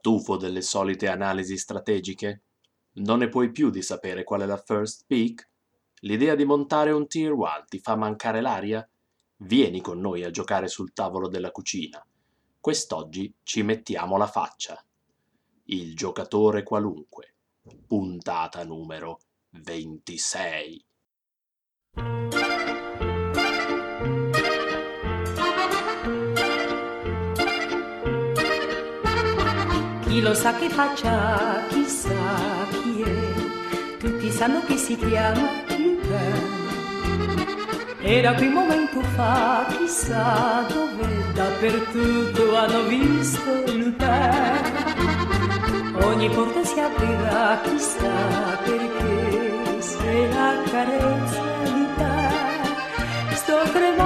Stufo delle solite analisi strategiche? Non ne puoi più di sapere qual è la first pick? L'idea di montare un tier 1 ti fa mancare l'aria? Vieni con noi a giocare sul tavolo della cucina. Quest'oggi ci mettiamo la faccia. Il giocatore qualunque. Puntata numero 26. Lo sa che faccia, chissà chi è. Tutti sanno che si chiama Lupin. Era qui un momento fa, chissà dove, dappertutto hanno visto Lupin. Ogni porta si aprirà, chissà perché, se la carezza Lupin. Sto tremando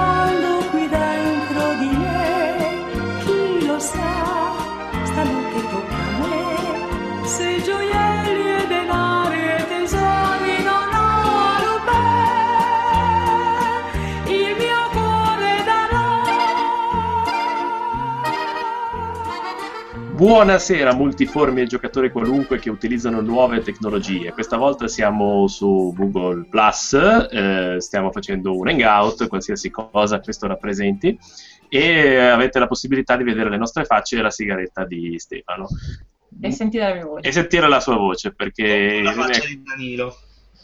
Buonasera multiformi e giocatori qualunque che utilizzano nuove tecnologie. Questa volta siamo su Google Plus, eh, stiamo facendo un hangout, qualsiasi cosa questo rappresenti, e avete la possibilità di vedere le nostre facce e la sigaretta di Stefano. E sentire la mia voce. E sentire la sua voce, perché la faccia di Danilo.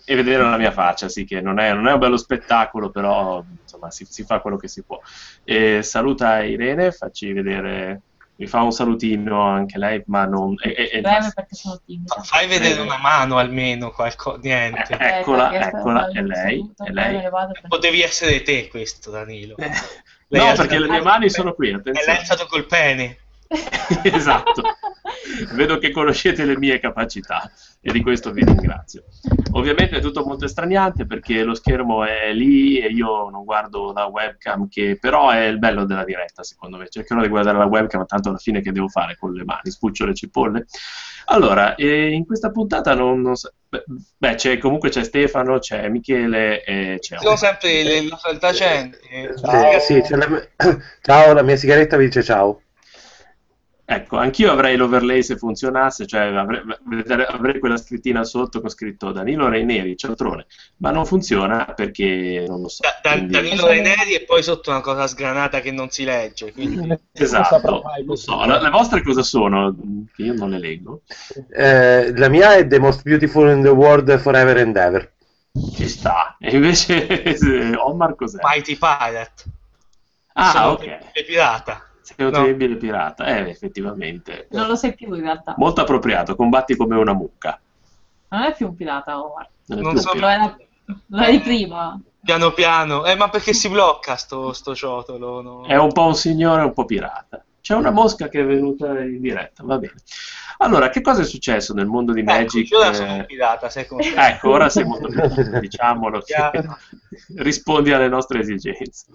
e vedere la mia faccia, sì, che non è, non è un bello spettacolo, però insomma si, si fa quello che si può. E saluta Irene, facci vedere, mi fa un salutino anche lei, ma non... E, e- e Breve basta. perché sono timida. Fa- Fai vedere una mano almeno, qualcosa, niente. Eh, eccola, Aspetta, eccola, è lei, è lei. per- Potevi essere te questo, Danilo. Eh, no, perché le mie mani sono qui, E attenzione. alzato col pene. esatto. Vedo che conoscete le mie capacità e di questo vi ringrazio. Ovviamente è tutto molto estraniante perché lo schermo è lì e io non guardo la webcam, che però è il bello della diretta, secondo me. Cercherò di guardare la webcam, tanto alla fine che devo fare con le mani, spuccio le cipolle. Allora, eh, in questa puntata non, non so- beh, beh, c'è, comunque c'è Stefano, c'è Michele e c'è Sono sempre le, le saltacenti. Ciao. Sì, c'è la... ciao, la mia sigaretta vi dice ciao. Ecco, anch'io avrei l'overlay se funzionasse, cioè avrei, avrei quella scrittina sotto con scritto Danilo Reineri, cialtrone, ma non funziona perché non lo so. Da, da- quindi- Danilo Raineri e poi sotto una cosa sgranata che non si legge. Quindi... Esatto, lo so. La- Le vostre cosa sono? Che Io non le leggo. Eh, la mia è The Most Beautiful in the World Forever and Ever. Ci sta. E invece Omar cos'è? Mighty Pirate. Ah, Sono ok. pirata. Sei un terribile pirata. Eh, effettivamente. Non lo sei più in realtà. Molto appropriato, combatti come una mucca. Non è più un pirata, Omar. Non è Non più un so- Lo era, lo eri prima. Piano piano. Eh, ma perché si blocca sto, sto ciotolo? no? È un po' un signore, un po' pirata. C'è una mosca che è venuta in diretta, va bene. Allora, che cosa è successo nel mondo di Ecco, Magic? io ora sono eh, un pirata, sai come... Ecco, ora sei molto più diciamolo rispondi alle nostre esigenze.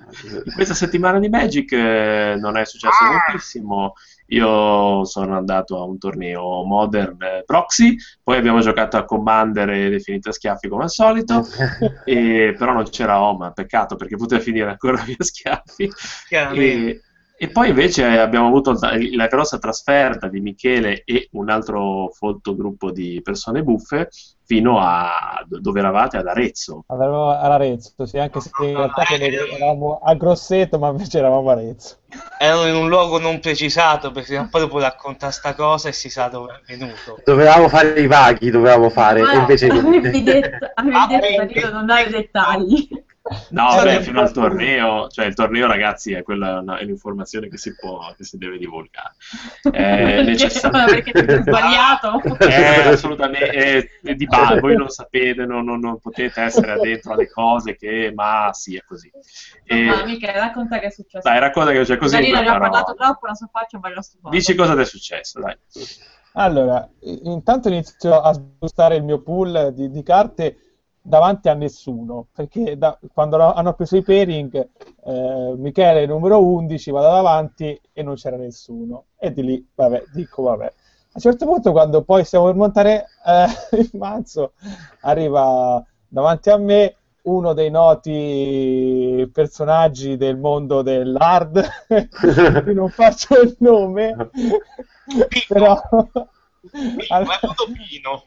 In questa settimana di Magic eh, non è successo Ah. moltissimo. Io sono andato a un torneo Modern eh, Proxy, poi abbiamo giocato a Commander e definito a schiaffi come al solito, e, però non c'era Oma, peccato perché poteva finire ancora via schiaffi. Chiaramente. E, e poi invece abbiamo avuto la, grossa trasferta di Michele e un altro folto gruppo di persone buffe fino a dove eravate ad Arezzo. Eravamo all'Arezzo, sì, anche se in realtà credo che eravamo a Grosseto, ma invece eravamo a Arezzo. Erano in un luogo non precisato perché poi dopo racconta sta cosa e si sa dove è venuto. Dovevamo fare i vaghi, dovevamo fare, e Guarda, invece avevi detto, avevi Ah, detto eh, non dai dettagli. No, vabbè, sì. fino al torneo, cioè il torneo ragazzi è quella è una- è un'informazione che si può, che si deve divulgare. È necessario. Perché sbagliato. Eh, assolutamente, eh, è di base, voi non sapete, non, non- non potete essere addentro alle cose che, ma sì, è così. E, Ma mica, racconta che è successo. dai, racconta che così due ne ha parole. parlato troppo, la sua faccia mi ha stufato. Dici cosa ti è successo, dai. Allora, intanto inizio a spostare il mio pool di, di carte davanti a nessuno, perché da- quando hanno preso i pairing, eh, Michele numero 11, vado davanti e non c'era nessuno. E di lì, vabbè, dico vabbè. A un certo punto, quando poi stiamo per montare eh, il mazzo, arriva davanti a me uno dei noti personaggi del mondo dell'hard, non faccio il nome, però... Ma è tutto Pino.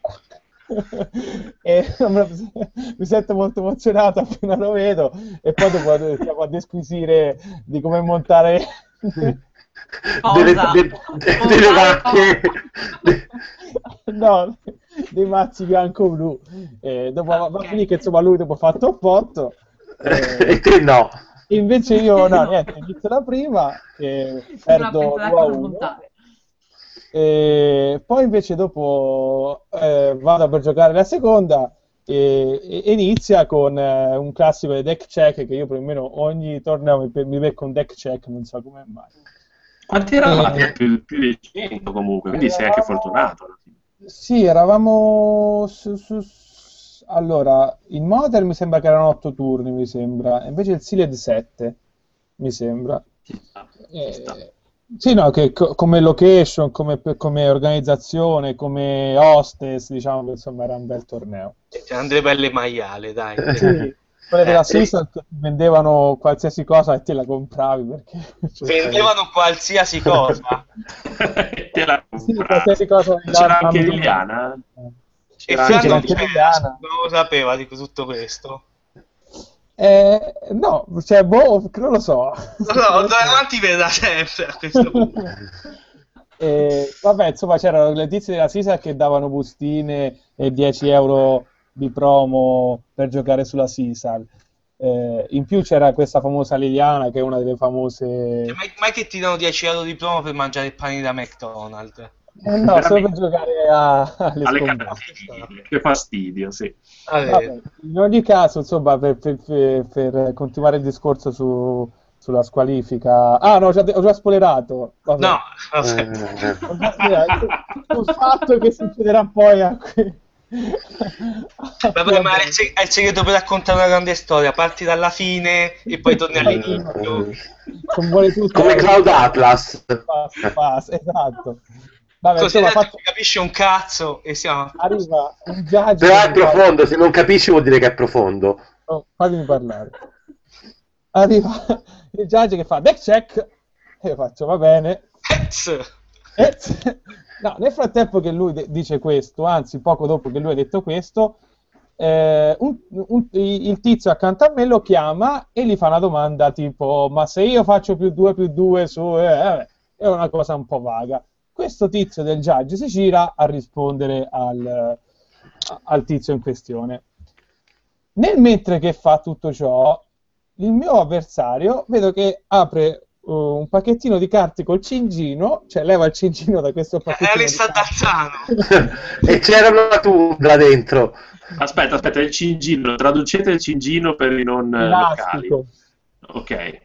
e mi sento molto emozionato appena lo vedo e poi dopo iniziamo a disquisire di come montare delle, de- de- delle vacche no, dei mazzi bianco-blu e dopo va Ok. finire che insomma lui dopo fa top 8 e te no. invece io no niente inizio la prima e perdo 2 a 1 e poi invece dopo eh, vado per giocare la seconda e, e inizia con eh, un classico di deck check che io più o meno ogni torneo mi, mi becco un deck check non so come mai Quanti eravate? Eh. Più, più di 100 comunque, quindi sei anche fortunato. alla fine. Sì, eravamo su, su- su- allora, in Modern mi sembra che erano 8 turni, mi sembra, invece il Sealed 7, mi sembra. Ci sta, ci Eh, sta. Sì, no, che co- come location, come, come organizzazione, come hostess, diciamo che insomma era un bel torneo. C'erano delle belle maiale, dai. Sì, quelle della Eh, sì. vendevano qualsiasi cosa e te la compravi perché... Vendevano qualsiasi cosa. Te la Sì, compravi. qualsiasi cosa C'era anche. Liliana? E C'era Sì, Fra c'era non anche c'era, Liliana. non lo sapeva di tutto questo. Eh, no, cioè, boh, non lo so. No, no, davanti verrà sempre a questo punto. E, vabbè, insomma, c'erano le tizie della Sisa che davano bustine e 10 euro di promo per giocare sulla Sisal. Eh, in più c'era questa famosa Liliana che è una delle famose. Cioè, mai, mai che ti danno 10 euro di promo per mangiare i pani da McDonald's? Eh, no, solo per giocare a- alle Alle scommesse. Che fastidio, sì. Vabbè, in ogni caso, insomma, per, per- per- continuare il discorso su- sulla squalifica. Ah, no, ho già, ho già spoilerato. Vabbè. No, vabbè. Eh. Sul fatto che succederà poi a qui. Vabbè, ma il segreto per raccontare una grande storia. Parti dalla fine e poi torni all'inizio. Non vuole tutto. come Cloud Atlas Passa, passa, esatto. Vabbè, Così insomma, fatto- capisce un cazzo e siamo... arriva un judge. però è profondo se non capisci vuol dire che è profondo Oh, fatemi parlare. Arriva il judge che fa deck check e io faccio va bene. Pezz! E- no, nel frattempo che lui de- dice questo, anzi poco dopo che lui ha detto questo, eh, un- un- il tizio accanto a me lo chiama e gli fa una domanda tipo ma se io faccio più 2 più 2 su... eh, è una cosa un po' vaga. Questo tizio del judge si gira a rispondere al, al tizio in questione. Nel mentre che fa tutto ciò, il mio avversario vedo che apre uh, un pacchettino di carte col cingino, cioè leva il cingino da questo È pacchettino di Alessa carte. Tazzano. e c'era una tundra dentro Aspetta, aspetta, il cingino. Traducete il cingino per i non eh, locali. elastico. Ok.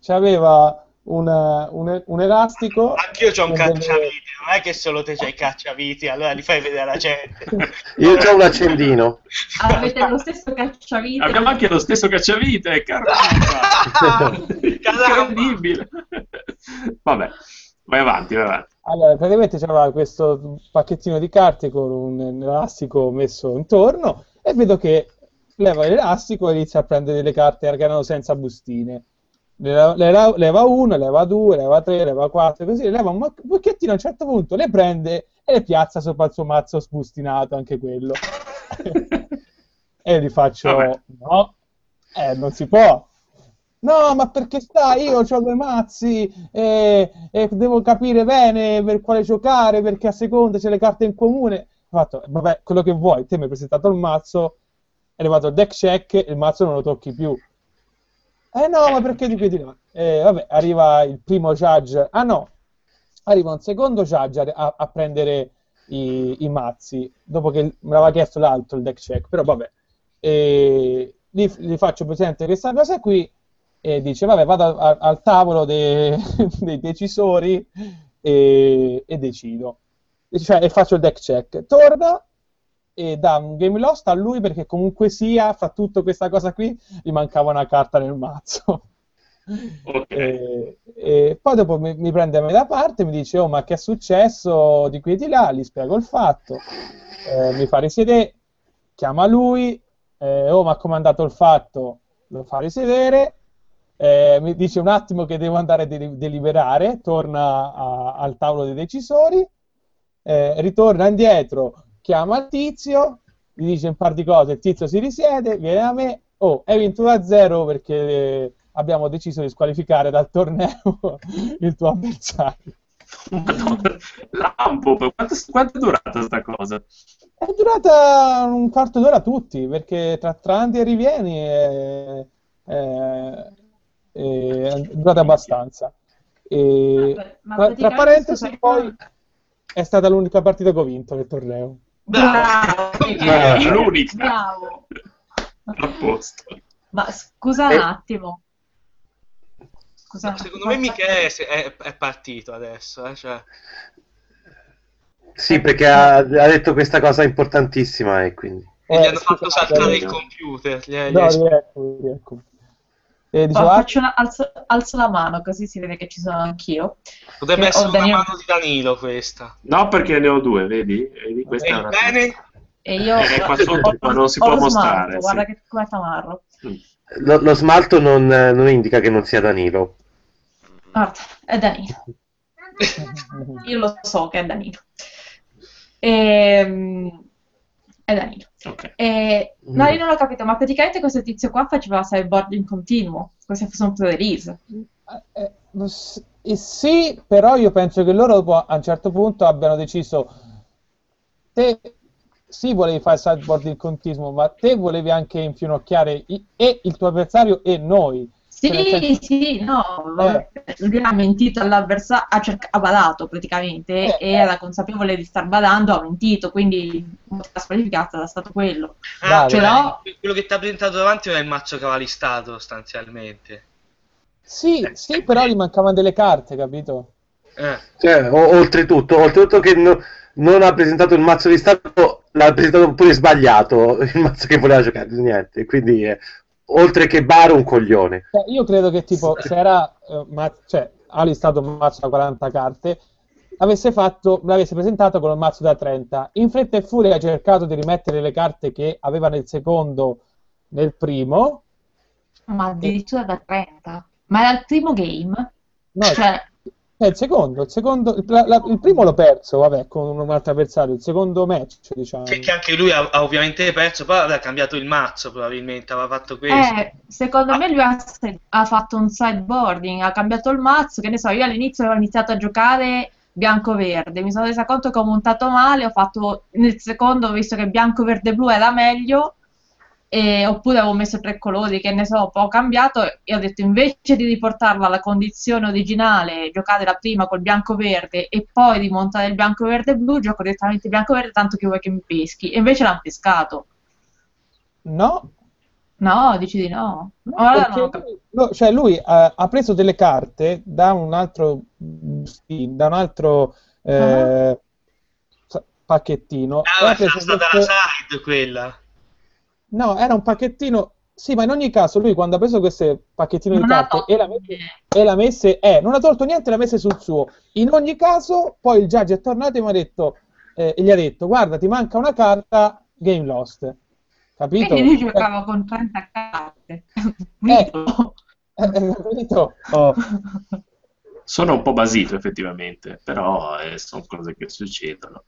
C'aveva una- un, un elastico. Anch'io c'ho un cacciavite, non è che solo te c'hai i cacciaviti, allora li fai vedere alla gente. io ho un accendino Avete lo stesso cacciavite. Abbiamo anche lo stesso cacciavite, caramba! Caramba! Incredibile! Vabbè, vai avanti, vai avanti. Allora, praticamente c'aveva questo pacchettino di carte con un elastico messo intorno e vedo che leva l'elastico e inizia a prendere delle carte che erano senza bustine. Le leva, le leva- una, leva due, leva tre, leva quattro, così, leva un pacchettino a un certo punto, le prende e le piazza sopra il suo mazzo sbustinato, anche quello. e gli faccio, Vabbè. no, eh, non si può. No, ma perché sta? Io ho due mazzi e, e devo capire bene per quale giocare perché a seconda c'è le carte in comune. Ho fatto, vabbè, quello che vuoi. Te mi hai presentato il mazzo, è arrivato il deck check il mazzo non lo tocchi più. Eh no, ma perché di là? Eh, vabbè, arriva il primo judge. Ah no, arriva un secondo judge a, a- a prendere i, i mazzi dopo che me l'aveva chiesto l'altro il deck check. Però vabbè, e gli, gli faccio presente questa cosa qui e dice vabbè vado a- al tavolo de- dei decisori e, e decido cioè, e faccio il deck check torna e dà un game lost a lui perché comunque sia fa tutta questa cosa qui gli mancava una carta nel mazzo. Ok. e, e poi dopo mi, mi prende me da parte e mi dice oh ma che è successo? Di qui e di là gli spiego il fatto. Eh, mi fa risiedere chiama lui eh, oh, mi ha comandato il fatto, lo fa risedere, eh, mi dice un attimo che devo andare a de- deliberare, torna a- al tavolo dei decisori, eh, ritorna indietro, chiama il tizio, gli dice un par di cose, il tizio si risiede, viene a me, oh, hai vinto 1-0 perché abbiamo deciso di squalificare dal torneo il tuo avversario. Lampo, quanto, quanto è durata sta cosa? È durata un quarto d'ora tutti, perché tra, tra andi e rivieni è, è- è durata abbastanza. E, Vabbè, ma tra, tra parentesi, poi è stata l'unica partita che ho vinto nel torneo. Bravo, È l'unica. bravo. A posto. Ma scusa Eh. un attimo. Scusa, un Secondo me Michele è, è- è partito adesso, eh, cioè. Sì, perché ha, ha detto questa cosa importantissima e quindi... E gli Eh, hanno fatto saltare il computer. Gli, gli- No, riecco, riecco. E dicevo, Oh, ah, faccio una- alzo, alzo la mano così si vede che ci sono anch'io. Potrebbe che essere una mano di Danilo questa. No, perché ne ho due, vedi? Vedi, questa è una... Ebbene, E io Eh, qua sotto ho- non si può lo mostrare, smalto, sì. Guarda che come tamarro. Lo, lo smalto non, non indica che non sia Danilo. Guarda, è Danilo. Io lo so che è Danilo. Ehm, è Danilo. Ok. E, no, io non ho capito, ma praticamente questo tizio qua faceva cyborging continuo, come se fosse un pro release. Eh, eh, eh, sì, però io penso che loro dopo, a un certo punto abbiano deciso te sì volevi fare sideboarding contismo, ma te volevi anche infinocchiare i- e il tuo avversario e noi. Sì, Cioè, senso- sì, no, vabbè, lui ha mentito all'avversario, ha, cerca- ha badato praticamente Eh, e era consapevole di star badando, ha mentito, quindi la squalificata è stato quello. ah, cioè, però- quello che ti ha presentato davanti è il mazzo cavalistato, sostanzialmente. Sì, sì, però gli mancavano delle carte, capito? Eh. Cioè, o- oltretutto, oltretutto che no- non ha presentato il mazzo di stato, l'ha presentato pure sbagliato, il mazzo che voleva giocare, niente. Quindi, eh, oltre che Bar, un coglione. Cioè, io credo che tipo se era eh, ma- cioè Ali stato un mazzo da 40 carte avesse fatto l'avesse presentato con un mazzo da 30 in fretta e furia ha cercato di rimettere le carte che aveva nel secondo nel primo Ma addirittura da 30. Ma era il primo game? no Cioè, è il secondo il secondo il, la- la- il primo l'ho perso vabbè con un altro avversario il secondo match diciamo Che, che anche lui ha, ha ovviamente perso, poi aveva cambiato il mazzo probabilmente, aveva fatto questo. eh, secondo me lui ha, ha fatto un sideboarding, ha cambiato il mazzo, che ne so, io all'inizio avevo iniziato a giocare bianco-verde, mi sono resa conto che ho montato male, ho fatto nel secondo, ho visto che bianco-verde-blu era meglio, e- oppure avevo messo tre colori, che ne so, poi ho cambiato e ho detto invece di riportarla alla condizione originale, giocare la prima col bianco-verde e poi rimontare il bianco-verde-blu, gioco direttamente bianco-verde, tanto che vuoi che mi peschi, e invece l'hanno pescato. no No, dici di no. No, no, cioè lui ha, ha preso delle carte da un altro sì, da un altro eh, sa- pacchettino e Ah, ha preso sarà stata la side quella. No era un pacchettino sì ma in ogni caso lui quando ha preso questo pacchettino di Non ha carte e l'ha, tolto messe, e l'ha messe eh, non ha tolto niente l'ha messe sul suo in ogni caso poi il judge è tornato e mi ha detto eh, gli ha detto guarda ti manca una carta game lost capito? Quindi lui Eh, giocava con 30 carte. Ecco. eh, eh, capito? Oh. Sono un po' basito effettivamente, però eh, sono cose che succedono.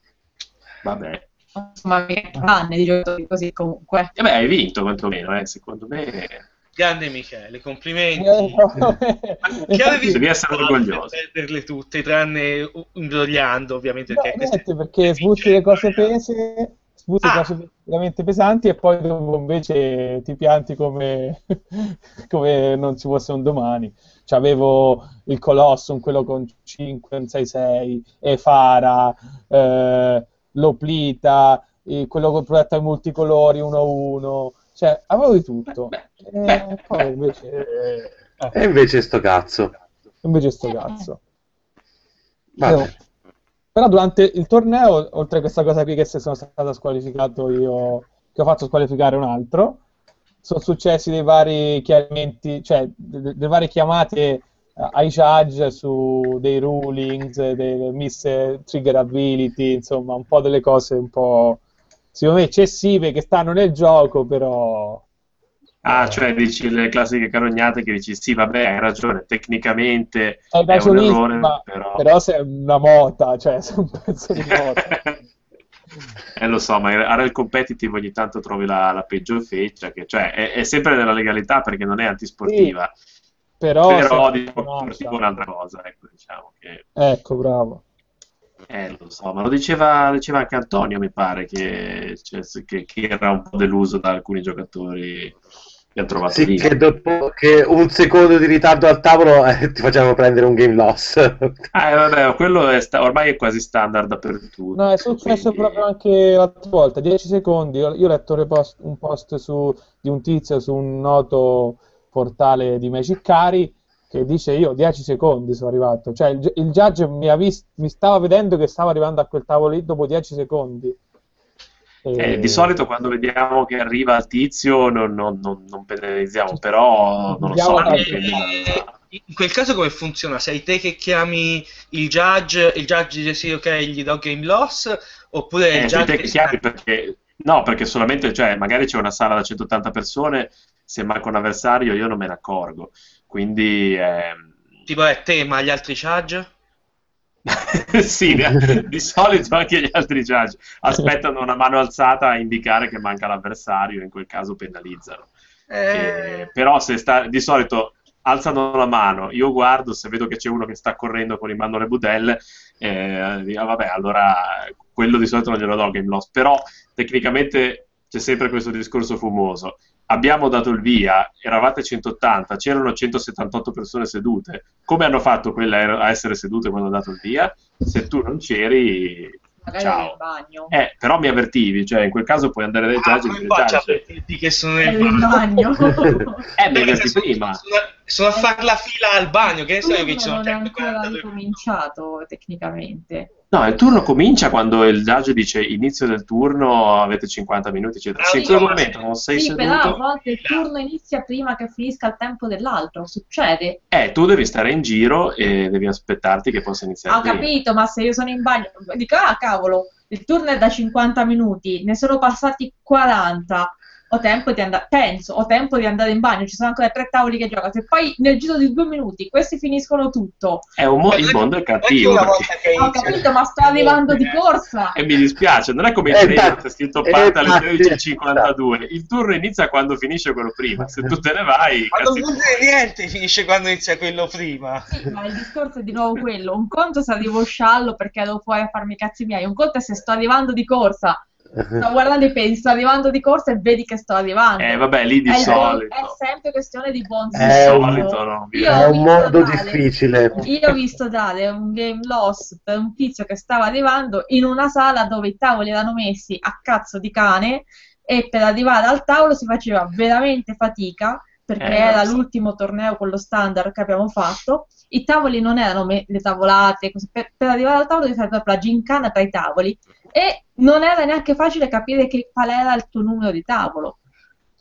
Vabbè. Insomma, tranne di giocatori così comunque. E beh, hai vinto quantomeno, eh, secondo me. Grande Michele, complimenti. Eh, avevi Devi essere orgoglioso. per perderle tutte, tranne imbrogliando, ovviamente. No, Perché niente, perché sbutti le cose pese, sbutti Ah. cose veramente pesanti e poi dopo invece ti pianti come, come non ci fosse un domani. C'avevo il Colossum, quello con 5, 6-6, Efara, eh, l'Oplita, eh, quello con progetto ai multicolori 1-1, cioè avevo di tutto. Beh, E beh. poi invece, eh, E invece sto cazzo. invece sto cazzo. Vabbè. Io- Però durante il torneo, oltre a questa cosa qui che se sono stato squalificato io, che ho fatto squalificare un altro, sono successi dei vari chiarimenti, cioè de- delle varie chiamate eh, ai judge su dei rulings, delle trigger ability, insomma, un po' delle cose un po' secondo me eccessive che stanno nel gioco, però... Ah, cioè dici le classiche carognate che dici sì, vabbè, hai ragione, tecnicamente È è un errore, ma- però... però sei una mota, cioè sei un pezzo di mota. eh, lo so, ma a Real Competitive ogni tanto trovi la, la peggior feccia, che cioè è, è sempre nella legalità perché non è antisportiva, però, però è mota. un'altra cosa, ecco, diciamo che... Ecco, bravo. Eh, lo so, ma lo diceva, diceva anche Antonio, mi pare, che, cioè, che- che era un po' deluso da alcuni giocatori che ha trovato Sì, lì. che dopo che un secondo di ritardo al tavolo eh, ti facevano prendere un game loss. Ah, eh, vabbè, quello è sta- ormai è quasi standard dappertutto. No, è successo quindi- proprio anche l'altra volta, 10 secondi. Io, ho letto un repost- un post su, di un tizio su un noto portale di Magic Cari che dice io 10 secondi sono arrivato. Cioè il, il judge mi, ha vis- mi stava vedendo che stavo arrivando a quel tavolo lì dopo 10 secondi. E- Eh, di solito quando vediamo che arriva il tizio non, non- non- non penalizziamo, però non lo so. Eh, in quel caso come funziona? Sei te che chiami il judge, il judge dice sì, ok, gli do game loss, oppure Eh, il sei judge te che chiami perché no, perché solamente, cioè, magari c'è una sala da 180 persone, se manca un avversario io non me ne accorgo. Quindi ehm, tipo è te, ma gli altri judge? sì, di, solito anche gli altri judge aspettano una mano alzata a indicare che manca l'avversario, in quel caso penalizzano. Eh, Eh, però se sta, di solito alzano la mano, io guardo, se vedo che c'è uno che sta correndo con in mano le budelle, eh, dico, "Ah, vabbè, allora quello di solito non glielo do game loss, però tecnicamente c'è sempre questo discorso fumoso. Abbiamo dato il via, eravate 180, c'erano 178 persone sedute. Come hanno fatto quelle a a essere sedute quando ho dato il via? Se tu non c'eri, Magari ciao. bagno. Eh, però mi avvertivi, cioè in quel caso puoi andare dai ah, e come dire faccio a avvertirti che sono nel bagno? Eh, mi avverti prima. sono, sono a fare la fila al bagno, che ne so io che Il ci turno sono non è ancora 42 minuti. ricominciato tecnicamente. No, il turno comincia quando il judge dice inizio del turno, avete 50 minuti, eccetera. Se in quel momento non sei Sì, però a seduto, volte il turno inizia prima che finisca il tempo dell'altro, succede. eh, tu devi stare in giro e devi aspettarti che possa iniziare Ho prima. capito, ma se io sono in bagno, dico, ah cavolo, il turno è da 50 minuti, ne sono passati 40, ho tempo di andare, penso, ho tempo di andare in bagno, ci sono ancora tre tavoli che giocano, se poi nel giro di due minuti questi finiscono tutto, È un mo- il non- mondo è non cattivo. perché- ho capito, ma sto arrivando di corsa. E mi dispiace, non è come in Eh, treno c'è scritto parte alle infatti, 13.52. Il turno inizia quando finisce quello prima. Se tu te ne vai, Ma non cazzi vuol dire niente, finisce quando inizia quello prima. Sì, ma il discorso è di nuovo quello. Un conto se arrivo sciallo perché devo fuori a farmi i cazzi miei. Un conto è se sto arrivando di corsa. Sto guardando i pesi, sto arrivando di corsa e vedi che sto arrivando. Eh, vabbè, lì di è, solito. è sempre questione di buon È senso. un- solito no, Io È ho un visto mondo dare- difficile. Io ho visto dare un game loss per un tizio che stava arrivando in una sala dove i tavoli erano messi a cazzo di cane e per arrivare al tavolo si faceva veramente fatica perché Eh, era l'ultimo torneo con lo standard che abbiamo fatto. I tavoli non erano me- le tavolate. Per, per arrivare al tavolo devi fare proprio la gincana tra i tavoli e non era neanche facile capire che, qual era il tuo numero di tavolo.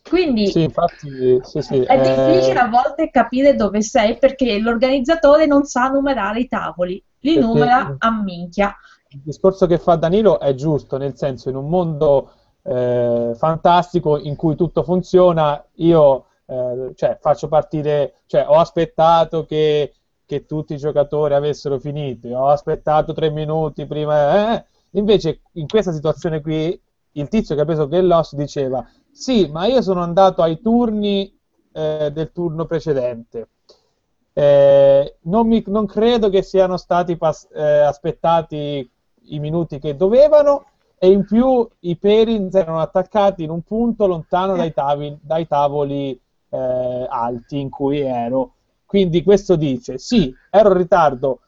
Quindi Sì, infatti, sì, sì, è eh, difficile a volte capire dove sei perché l'organizzatore non sa numerare i tavoli, li Perché- numera a minchia. il discorso che fa Danilo è giusto, nel senso in un mondo eh, fantastico in cui tutto funziona, io eh, cioè, faccio partire, cioè, ho aspettato che, che tutti i giocatori avessero finito, ho aspettato tre minuti prima, eh, invece in questa situazione qui il tizio che ha preso Game Loss diceva sì, ma io sono andato ai turni eh, del turno precedente. Eh, non, mi- non credo che siano stati pas- eh, aspettati i minuti che dovevano e in più i Perins erano attaccati in un punto lontano dai, tavi- dai tavoli eh, alti in cui ero. Quindi questo dice, sì, ero in ritardo,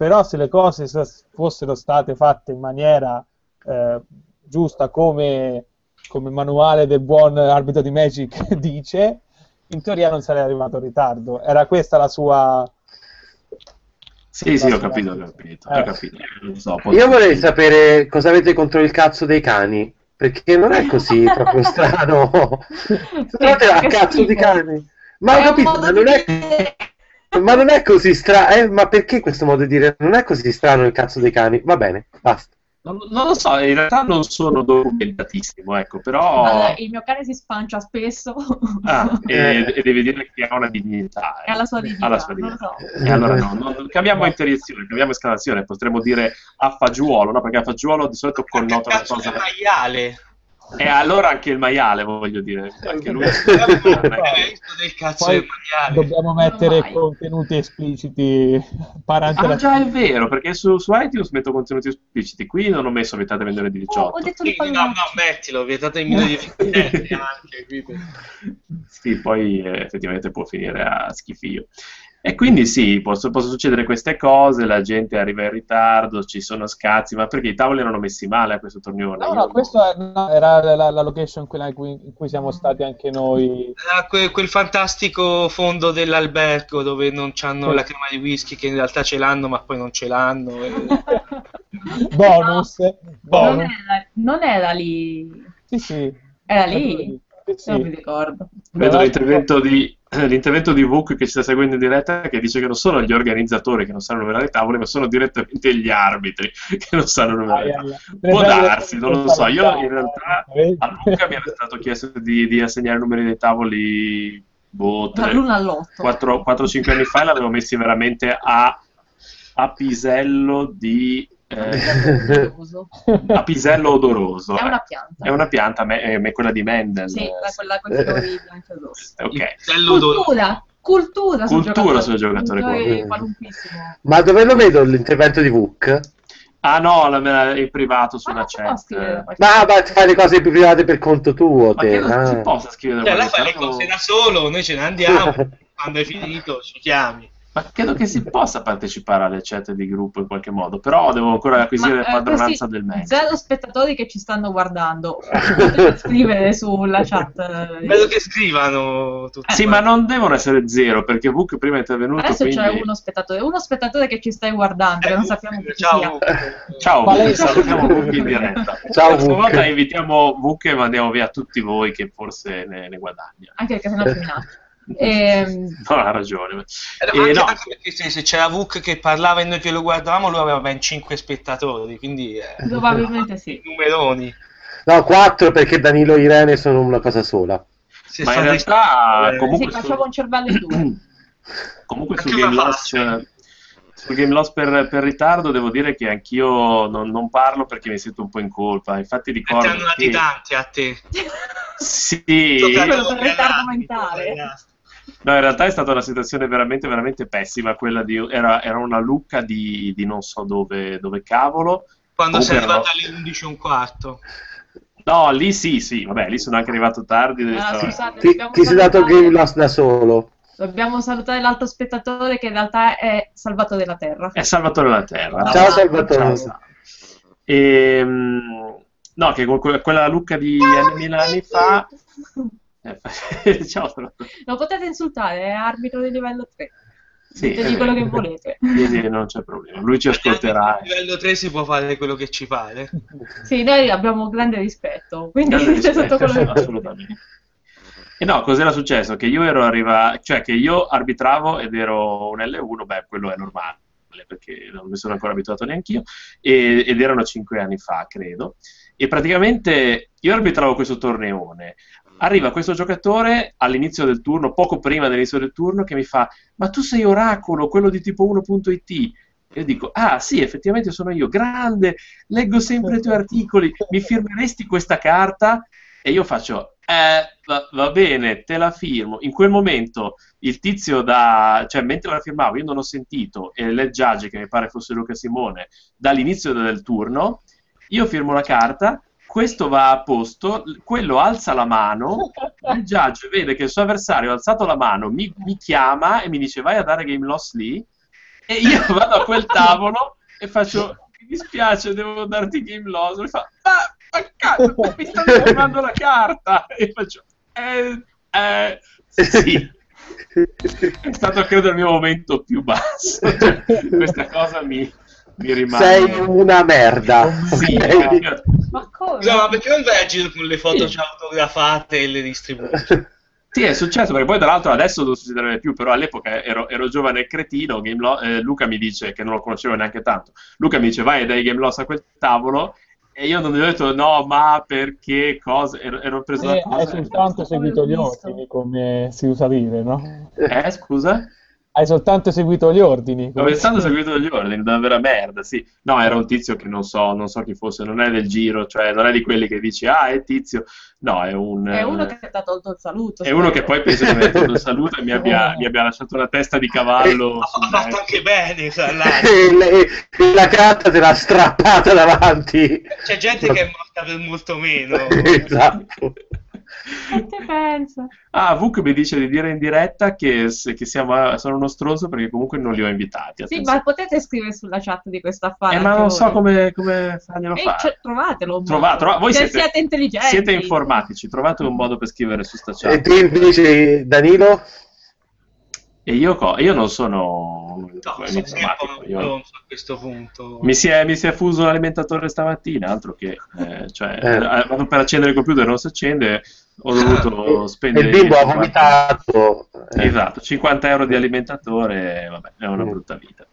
però se le cose fossero state fatte in maniera eh, giusta come, come il manuale del buon arbitro di Magic dice, in teoria non sarei arrivato in ritardo. Era questa la sua... Sì, sì, ho capito, ho capito. Eh. Ho capito. Non so, Io vorrei sapere cosa avete contro il cazzo dei cani, perché non è così proprio strano. Guardate a cazzo di cani. Ma ho È un capito, ma di non è, ma non è così strano. Eh, ma perché questo modo di dire non è così strano il cazzo dei cani? Va bene, basta. Non, non lo so, in realtà non sono documentatissimo, ecco, però... Allora, il mio cane si spancia spesso. Ah, e, e devi dire che ha una dignità. È alla sua dignità, Ha la sua non lo dignità. so. E allora no, non- cambiamo interiezione, cambiamo escalazione, potremmo dire a fagiolo, no? Perché a fagiolo di solito connota una cazzo cosa... maiale? E allora anche il maiale, voglio dire, anche lui... Cazzo Poi del maiale? dobbiamo mettere mai. contenuti espliciti parante Ah già, è vero, perché su, su iTunes metto contenuti espliciti, qui non ho messo vietate vendere di Oh, 18. ho detto Sì, no, no, mettilo, vietato in meno di 27 anche. quindi. Sì, poi eh, effettivamente può finire a schifio. E quindi sì, posso- possono succedere queste cose, la gente arriva in ritardo, ci sono scazzi, ma perché i tavoli erano messi male a questo torneo? No, no, questa era la, la location quella in cui, in cui siamo stati anche noi. Era que- quel fantastico fondo dell'albergo dove non c'hanno Sì. la crema di whisky, che in realtà ce l'hanno, ma poi non ce l'hanno. e- Bonus, Non bonus. era, non era lì. Sì, sì. Era lì? Sì, Non mi ricordo. Vedo l'intervento di, l'intervento di Vuk che ci sta seguendo in diretta che dice che non sono gli organizzatori che non sanno numerare i tavoli, ma sono direttamente gli arbitri che non sanno numerare tavoli. ai. Può darsi, non lo so. Io in realtà a Luca mi era stato chiesto di, di assegnare i numeri dei tavoli boh, tre- Dall'uno all'otto. 4-5 anni fa e l'avevo messi veramente a, a pisello di eh, Uso. a pisello odoroso. È una eh. pianta. È una pianta, me- è quella di Mendel. Sì, quella con i colori bianchi e rossi. Ok. Il pisello d'oro. Cultura, cultura sul Cultura giocatore. sul giocatore Cultura. Ma dove lo vedo l'intervento di Vuk? Ah no, la, me la- in privato sulla Ah, si chat. scrivere Ma, ma fai le cose più private per conto tuo, Ma te. che non si ah. possa scrivere Cioè, qualcosa, fai le cose da solo, noi ce ne andiamo. Quando hai finito, ci chiami. Ma credo che si possa partecipare alle chat di gruppo in qualche modo, però devo ancora acquisire Ma, la eh, padronanza questi del mezzo. Zero spettatori che ci stanno guardando. Potete scrivere sulla chat. eh, Vedo che scrivano tutti. Sì, ma non devono essere zero, perché Vuk prima è intervenuto, Adesso quindi... c'è uno spettatore, uno spettatore che ci stai guardando, che non sappiamo chi ciao. sia. Ciao, salutiamo Vuk in diretta. Ciao, Questa volta invitiamo Vuk e mandiamo via tutti voi che forse ne, ne guadagna. Anche perché sennò minaccia. Ehm, No, ha ragione. Eh, anche, no, anche perché se, se c'era Vuk che parlava e noi che lo guardavamo, lui aveva ben 5 spettatori, quindi eh, probabilmente sì. numeroni. No, quattro perché Danilo e Irene sono una cosa sola. Se Ma in realtà, eh, comunque- Sì, facciamo un cervello due. Comunque Anche sul game, loss, sul game loss per, per ritardo devo dire che anch'io non, non parlo perché mi sento un po' in colpa. Infatti E ti ricordo hanno dati che... tanti a te. Sì, Quello per ritardo mentale. No, in realtà è stata una situazione veramente, veramente pessima. Quella di, era, era una lucca di, di non so dove, dove cavolo. Quando sei Comunque arrivato alle 11 e un quarto. No, lì sì, sì, vabbè, lì sono anche arrivato tardi. Ah, scusate, Ti, ti sei dato game loss da solo. Dobbiamo salutare l'altro spettatore che in realtà è Salvatore della Terra. È Salvatore della Terra. Ciao, Salvatore. Ciao, Sal. Ehm, no, che que- quella lucca di anni, mille anni fa... Eh, Ciao. Lo potete insultare, è arbitro di livello 3. Sì, Ditegli è quello che volete. Quindi non c'è problema. Lui ci ascolterà. A livello 3 si può fare quello che ci pare. Sì, noi abbiamo grande rispetto, quindi Grande dite rispetto, tutto quello che assolutamente. E no, cos'era successo? Che io ero arrivato, cioè che io arbitravo ed ero un L1, beh, quello è normale, perché non mi sono ancora abituato neanch'io, e- ed erano cinque anni fa, credo. E praticamente io arbitravo questo torneone. Arriva questo giocatore all'inizio del turno, poco prima dell'inizio del turno, che mi fa: Ma tu sei Oracolo, quello di tipo 1.it. E io dico: Ah, sì, effettivamente sono io, grande, leggo sempre i tuoi articoli, mi firmeresti questa carta? E io faccio: Eh, va, va bene, te la firmo. In quel momento il tizio da, cioè mentre la firmavo, io non ho sentito, e judge, che mi pare fosse Luca Simone, dall'inizio del turno, io firmo la carta, questo va a posto, quello alza la mano, il judge vede che il suo avversario ha alzato la mano, mi, mi chiama e mi dice vai a dare game loss lì, e io vado a quel tavolo e faccio mi dispiace, devo darti game loss, mi fa ma, ma cazzo, mi stanno firmando la carta, e faccio eh, eh, sì. È stato credo il mio momento più basso. Questa cosa mi, mi rimane. Sei una merda. Sì, Ma come? Scusa, ma perché non vai con le foto già autografate e le distribuisci? Sì, è successo perché poi tra l'altro adesso non succederebbe più, però all'epoca ero, ero giovane e cretino, Game Lo- eh, Luca mi dice, che non lo conoscevo neanche tanto, Luca mi dice vai dai Game Loss a quel tavolo e io non gli ho detto no, ma perché, cosa, ero, ero preso da Eh, hai cosa. soltanto seguito gli ordini, come si usa dire, no? Eh, scusa? Hai soltanto seguito gli ordini. Ho pensato seguito gli ordini, da vera merda, sì. No, era un tizio che non so, non so chi fosse, non è del giro, cioè non è di quelli che dici, ah, è tizio. No, è un... È uno eh, che ti ha tolto il saluto. è uno che poi penso che mi abbia dato il saluto e mi abbia, mi abbia lasciato una testa di cavallo Ha sul fatto anche bene, e, e la carta te l'ha strappata davanti. C'è gente che è morta per molto meno. esatto. Che te pensa? Ah, Vuk mi dice di dire in diretta che, se- che siamo, sono uno stronzo perché comunque non li ho invitati. Sì, attenzione. ma potete scrivere sulla chat di questo affare. Eh, ma non so voi. come, come farglielo Eh, fare. cioè, trovatelo. un Trova- trova- voi Se siete, intelligenti. siete informatici, trovate un modo per scrivere su sta chat. E te invece, Danilo? E io, co- io non sono No, informatico. sempre io- a questo punto. Mi si, è, mi si è fuso l'alimentatore stamattina, altro che eh, cioè, Eh. eh, vado per accendere il computer non si accende, ho dovuto E spendere il bimbo ha 50 vomitato. Eh. Esatto, 50 euro di alimentatore, vabbè, è una Mm. brutta vita.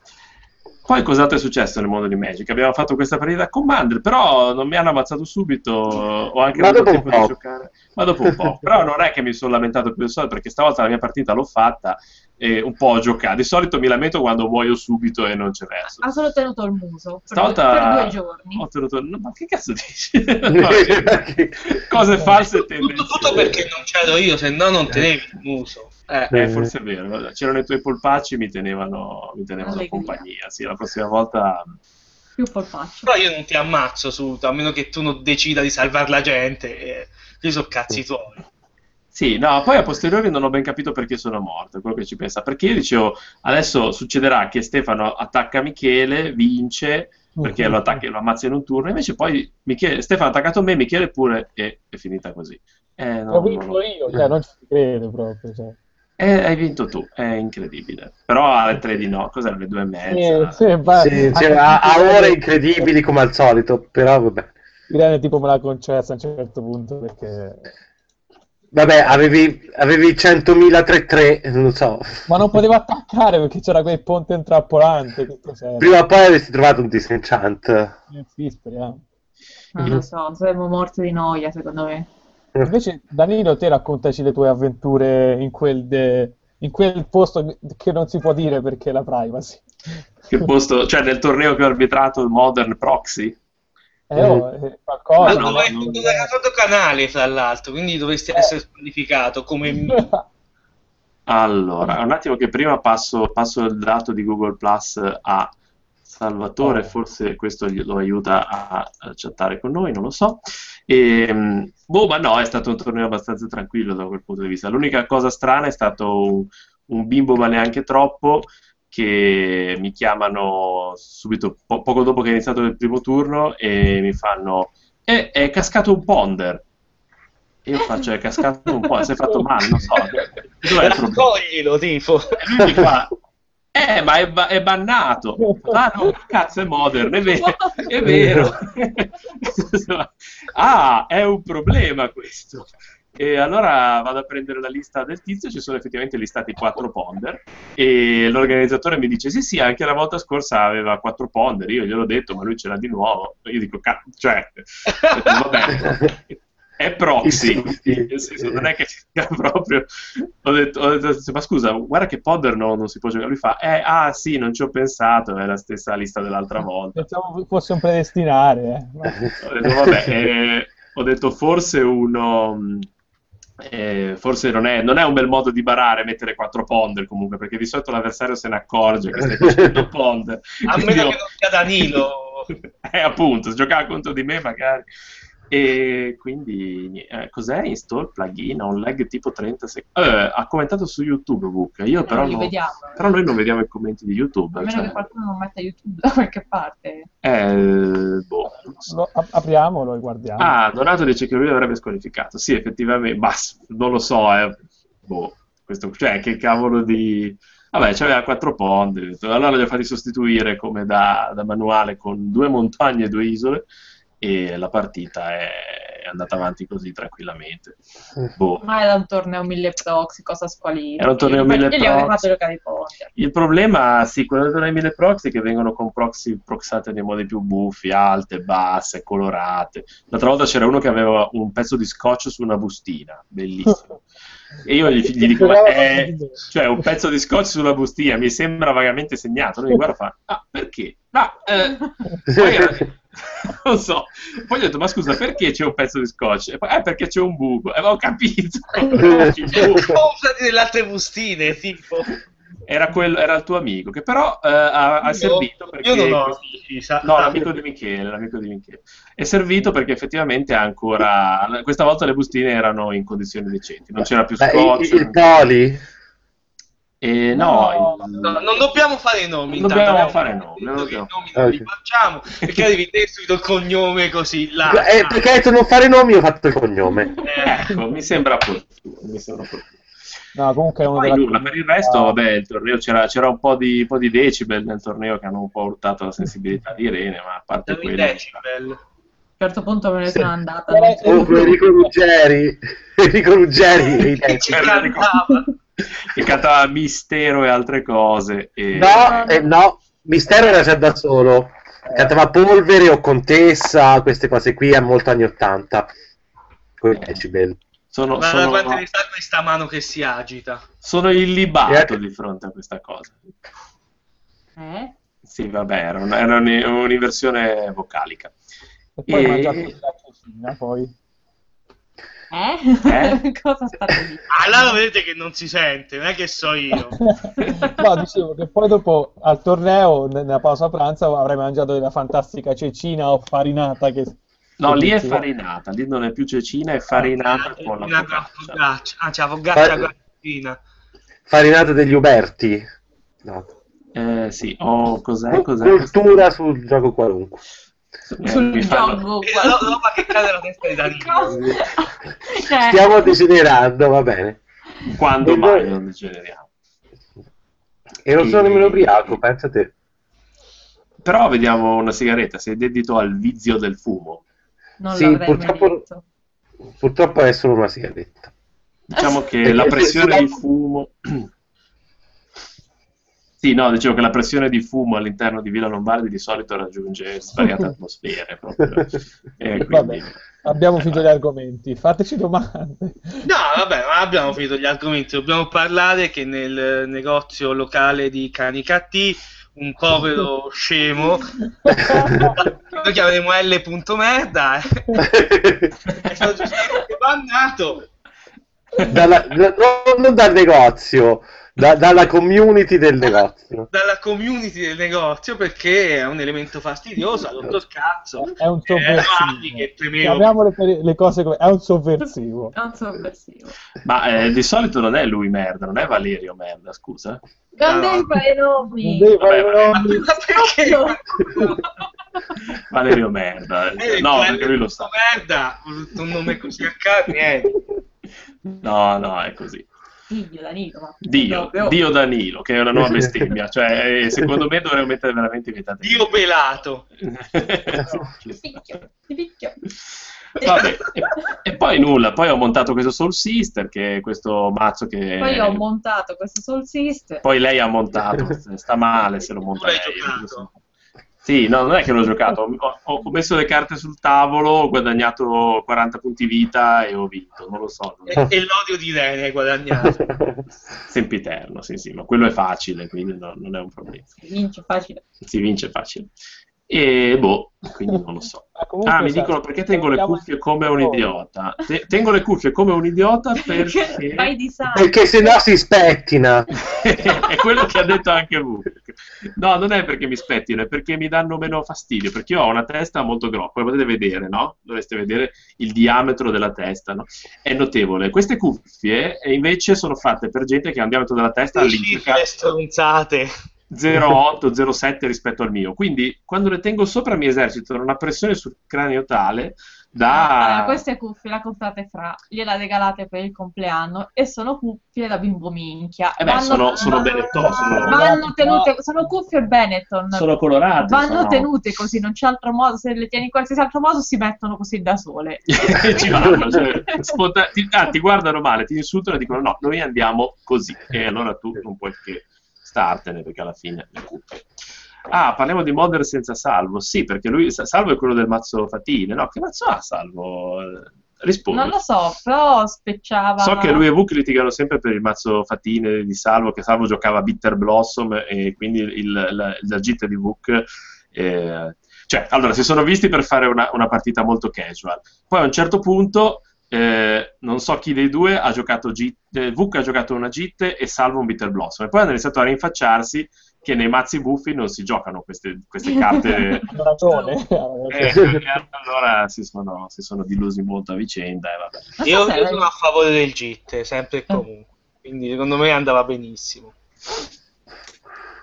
Poi cos'altro è successo nel mondo di Magic? Abbiamo fatto questa partita a Commander, però non mi hanno ammazzato subito, ho anche Ma avuto dopo un tempo di po'. giocare, ma dopo un po'. però non è che mi sono lamentato più del solito, perché stavolta la mia partita l'ho fatta e un po' ho giocato. Di solito mi lamento quando muoio subito e non c'è verso. Ha solo tenuto il muso. Per, Stavolta per due giorni. ho tenuto... no, ma che cazzo dici? Cose false e Tutto, tutto tendenziose. perché non c'ero io, se no non tenevi il muso. Eh, Eh, forse è vero, c'erano i tuoi polpacci, mi tenevano, mi tenevano compagnia. Sì, la prossima volta. Più polpaccio. Però io non ti ammazzo subito, a meno che tu non decida di salvare la gente. eh, io so cazzi tuoi. Sì, no, poi a posteriori non ho ben capito perché sono morto, quello che ci pensa. Perché io dicevo, adesso succederà che Stefano attacca Michele, vince, perché lo attacca e lo ammazza in un turno, invece poi Michele, Stefano ha attaccato me, Michele pure, e è finita così. Eh, no, non vinto lo- io, cioè, non ci credo proprio. Cioè. Eh, hai vinto tu, è incredibile. Però alle tre di no, cos'erano le due e mezza? Sì, sì, ma- Sì, cioè, a, a ore incredibili come al solito, però vabbè. Irene tipo me l'ha concessa a un certo punto perché... Vabbè, avevi, avevi 100.000 3-3, non lo so. Ma non potevo attaccare perché c'era quel ponte intrappolante. Prima o poi avresti trovato un disenchant. Eh, Sì, speriamo. Non lo so, saremmo morti di noia, secondo me. Invece, Danilo, te raccontaci le tue avventure in quel, de- in quel posto che non si può dire perché è la privacy. Che posto, cioè nel torneo che ho arbitrato il Modern Proxy? Eh, oh, eh, qualcosa. Ma no, no, fatto no. fatto canale, fra l'altro, quindi dovresti essere squalificato come me. Allora, un attimo che prima passo, passo il dato di Google Plus a Salvatore, Oh. forse questo lo aiuta a, a chattare con noi, non lo so. E, mh, boh, ma no, è stato un torneo abbastanza tranquillo da quel punto di vista. L'unica cosa strana è stato un, un bimbo, ma neanche troppo, che mi chiamano subito, po- poco dopo che è iniziato il primo turno, e mi fanno: "Eh, è cascato un ponder. E io faccio: È cascato un po', si è fatto male, non so. Dov'è? Raccoglilo, tipo. E lui mi fa, eh, ma è, ba- è bannato. Ah, no, cazzo, è modern, è vero. È vero. ah, è un problema questo. E allora vado a prendere la lista del tizio, ci sono effettivamente listati quattro ponder e l'organizzatore mi dice sì sì, anche la volta scorsa aveva quattro ponder, io gliel'ho detto ma lui ce l'ha di nuovo, io dico "Ca- cioè, vabbè, è proxy, Sì, nel senso, non è che sia proprio. Ho detto, ho detto, ma scusa, guarda che Podder no, non si può giocare. Lui fa, eh, ah sì, non ci ho pensato, è la stessa lista dell'altra volta. Pensavo fosse un predestinare. eh. Ho detto, vabbè, eh, ho detto forse uno. eh, forse non è, non è un bel modo di barare mettere quattro ponder comunque perché di solito l'avversario se ne accorge che stai facendo ponder A meno io- che non sia Danilo. eh, appunto, se giocava contro di me magari. E quindi, eh, cos'è? Install plugin, ha un lag tipo 30 secondi. Eh, ha commentato su YouTube, Book. Io però, non vediamo. però noi non vediamo i commenti di YouTube. A meno cioè, che qualcuno non metta YouTube da qualche parte. eh, boh, so. Lo- ap- apriamolo e guardiamo. Ah, Donato dice che lui l'avrebbe squalificato. Sì, effettivamente, ma s- non lo so, eh. Boh, questo, cioè, che cavolo di... Vabbè, c'aveva quattro detto, allora li ho fatti sostituire come da, da manuale con due montagne e due isole e la partita è, andata avanti così tranquillamente. Boh. Ma era un torneo mille proxy, cosa squalita. Era un torneo mille proxy. Il problema, sì, quello delle mille proxy che vengono con proxy proxate nei modi più buffi, alte, basse, colorate. L'altra volta c'era uno che aveva un pezzo di scotch su una bustina, bellissimo. E io gli, gli dico, ma è, cioè un pezzo di scotch sulla bustina, mi sembra vagamente segnato. Lui mi guarda e fa, ah, perché? Ma, eh, poi era- non so. Poi gli ho detto, ma scusa, perché c'è un pezzo di scotch? E poi, eh, perché c'è un buco. E ho capito. Buco. Comprati delle altre bustine, tipo. Era, quello, era il tuo amico, che però eh, ha, ha Io- servito perché... Io non ho sa- No, l'amico di Michele, l'amico di Michele. È servito perché effettivamente ha ancora... Questa volta le bustine erano in condizioni decenti, non c'era più scotch. il, il poli? E no, No, il- No, non dobbiamo fare i nomi. Non dobbiamo fare nomi, che non i dobbiamo- nomi non li Ok. facciamo perché arrivi te subito il cognome così là. Eh, perché hai detto non fare nomi, ho fatto il cognome. Eh, ecco, mi sembra opportuno. Mi sembra opportuno. No, comunque è uno Poi della nulla, per il resto, vabbè, il torneo c'era, c'era un po' di, po' di decibel nel torneo che hanno un po' urtato la sensibilità di Irene, ma a parte quello... decibel. A un certo punto me ne Sì. sono andata. Eh, non so. Oh, Enrico Ruggeri. Enrico Ruggeri. i Che cantava. che cantava Mistero e altre cose. E... No, eh, no, Mistero era già da solo. Cantava Polvere o Contessa, queste cose qui a molto anni 80. Con i decibel. Sono, Guarda sono, quante ne sa questa mano che si agita. sono illibato di fronte a questa cosa. Eh? Sì, vabbè, era, una- era un- un'inversione vocalica. E poi E- mangiato la cecina, poi. Eh? Eh? cosa state dicendo? Allora vedete che non si sente, non è che so io. no, dicevo che poi dopo al torneo, ne- nella pausa pranzo, avrei mangiato della fantastica cecina o farinata che... No, lì è farinata, lì non è più cecina, è farinata con la focaccia. Ah, c'è la focaccia Fa- con la cecina. Farinata degli Uberti. No. Eh, sì, oh, cos'è? cos'è? Cultura sul gioco qualunque. Eh, Sul gioco. La roba che cade dalla testa di Danilo. Cioè, Stiamo degenerando, va bene. Quando E mai non degeneriamo? E non sono E- nemmeno ubriaco, pensa te. Però vediamo una sigaretta, sei dedito al vizio del fumo. Non Sì, l'avrei mai purtroppo- detto. Purtroppo è solo una sigaretta. Diciamo che la pressione di fumo... Sì, no, dicevo che la pressione di fumo all'interno di Villa Lombardi di solito raggiunge svariate atmosfere proprio. E quindi- Vabbè, abbiamo finito gli argomenti, fateci domande. No, vabbè, ma abbiamo finito gli argomenti. Dobbiamo parlare che nel negozio locale di cani cattivi un povero scemo, noi chiameremo L.merda, eh, è stato giustamente bannato. Dalla- da- no, non dal negozio, da- dalla community del negozio. dalla community del negozio perché è un elemento fastidioso, ha rotto il cazzo. È un Eh, sovversivo. Chiamiamole per le cose come... È un sovversivo. Non sovversivo. Ma eh, di solito non è lui merda, non è Valerio merda, scusa. Non No. devi fare Non nomi. devi Vabbè, fare vabbè, Ma nomi. perché? Valerio merda. Eh, No, cioè, perché lui lo sa. Merda, un nome così a caso, niente. No, no, è così. Dio, Danilo, ma Dio, proprio- Dio Danilo, che è una nuova bestemmia. Cioè, eh, secondo me dovremmo mettere veramente vietate. Dio pelato. Ti picchio, ti picchio. Vabbè, e, e poi nulla, poi ho montato questo Soul Sister, che è questo mazzo che... Poi ho montato questo Soul Sister. Poi lei ha montato, sta male se lo monta lei. giocato? Sì, no, non è che l'ho giocato, ho, ho messo le carte sul tavolo, ho guadagnato 40 punti vita e ho vinto, non lo so, non E, è e l'odio di Rene hai guadagnato. sempiterno, sì, sì, ma quello è facile, quindi no- non è un problema. Vince facile. Si vince facile. E boh, quindi non lo so. Ah, comunque, Ah, mi sa- dicono perché tengo le cuffie come un idiota. Te- tengo le cuffie come un idiota perché... Vai di sangue. Perché se no si spettina. è quello che ha detto anche lui. No, non è perché mi spettino, è perché mi danno meno fastidio, perché io ho una testa molto grossa, come potete vedere, no? Dovreste vedere il diametro della testa, no? È notevole. Queste cuffie eh, invece sono fatte per gente che ha un diametro della testa all'incirca le stronzate. 0,8-0,7 rispetto al mio. Quindi quando le tengo sopra mi esercitano una pressione sul cranio tale da... Allora, queste cuffie le comprate fra, gliela regalate per il compleanno e sono cuffie da bimbo minchia. Eh beh, sono, sono Benetton, sono, vanno tenute, sono cuffie Benetton. sono colorate. Vanno sono- tenute così, non c'è altro modo. Se le tieni in qualsiasi altro modo, si mettono così da sole. Ci vanno, cioè, sponta- ti, ah, ti guardano male, ti insultano e dicono no, noi andiamo così. E allora tu non puoi che startene perché alla fine le cuffie. Ah, parliamo di Modern senza Salvo. Sì, perché lui, Salvo è quello del mazzo Fatine. No, che mazzo ha Salvo? Eh, Rispondi. Non lo so, però specciava. So che lui e Vuk litigano sempre per il mazzo Fatine di Salvo, che Salvo giocava Bitter Blossom e quindi il, la, la gita di Vuk. eh, cioè, allora, si sono visti per fare una, una partita molto casual. Poi a un certo punto, eh, non so chi dei due ha giocato Git, eh, Vuk ha giocato una Git e Salvo un Bitter Blossom. E poi hanno iniziato a rinfacciarsi che nei mazzi buffi non si giocano queste, queste carte. Ha ragione. Eh, e allora si sono, si sono delusi molto a vicenda. E vabbè. Non so Io, io sono a favore del GIT, sempre e comunque. Quindi secondo me andava benissimo.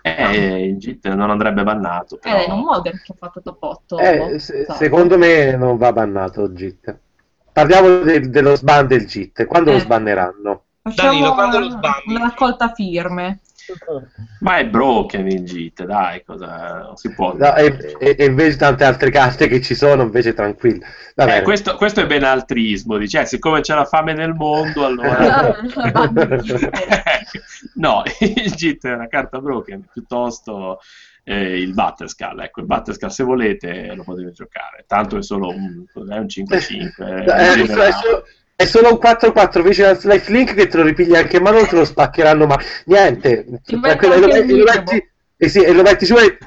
Eh, il JIT non andrebbe bannato. Però... In un modern che ha fatto top 8. Eh, se- secondo me non va bannato il JIT. Parliamo de- dello sban del JIT. Quando lo Eh. sbanneranno? Facciamo Danilo, quando lo una, sbandi? una raccolta firme. Ma è broken il JIT, dai, cosa... non si può. No, e, e- invece tante altre carte che ci sono, invece tranquilli. Va Eh, questo, questo è benaltrismo, dice, eh, siccome c'è la fame nel mondo, allora... no, il JIT è una carta broken, piuttosto eh, il Battlescall. Ecco, il Battlescall se volete lo potete giocare, tanto è solo un, è un 5-5. Eh, in è, generale. solo, è solo un 4-4 Vigilance Lifelink che te lo ripigli anche in mano te lo spaccheranno ma niente Ti tranquillo, e metto lo, anche il e lo microbo. metti e, sì, e lo metti su e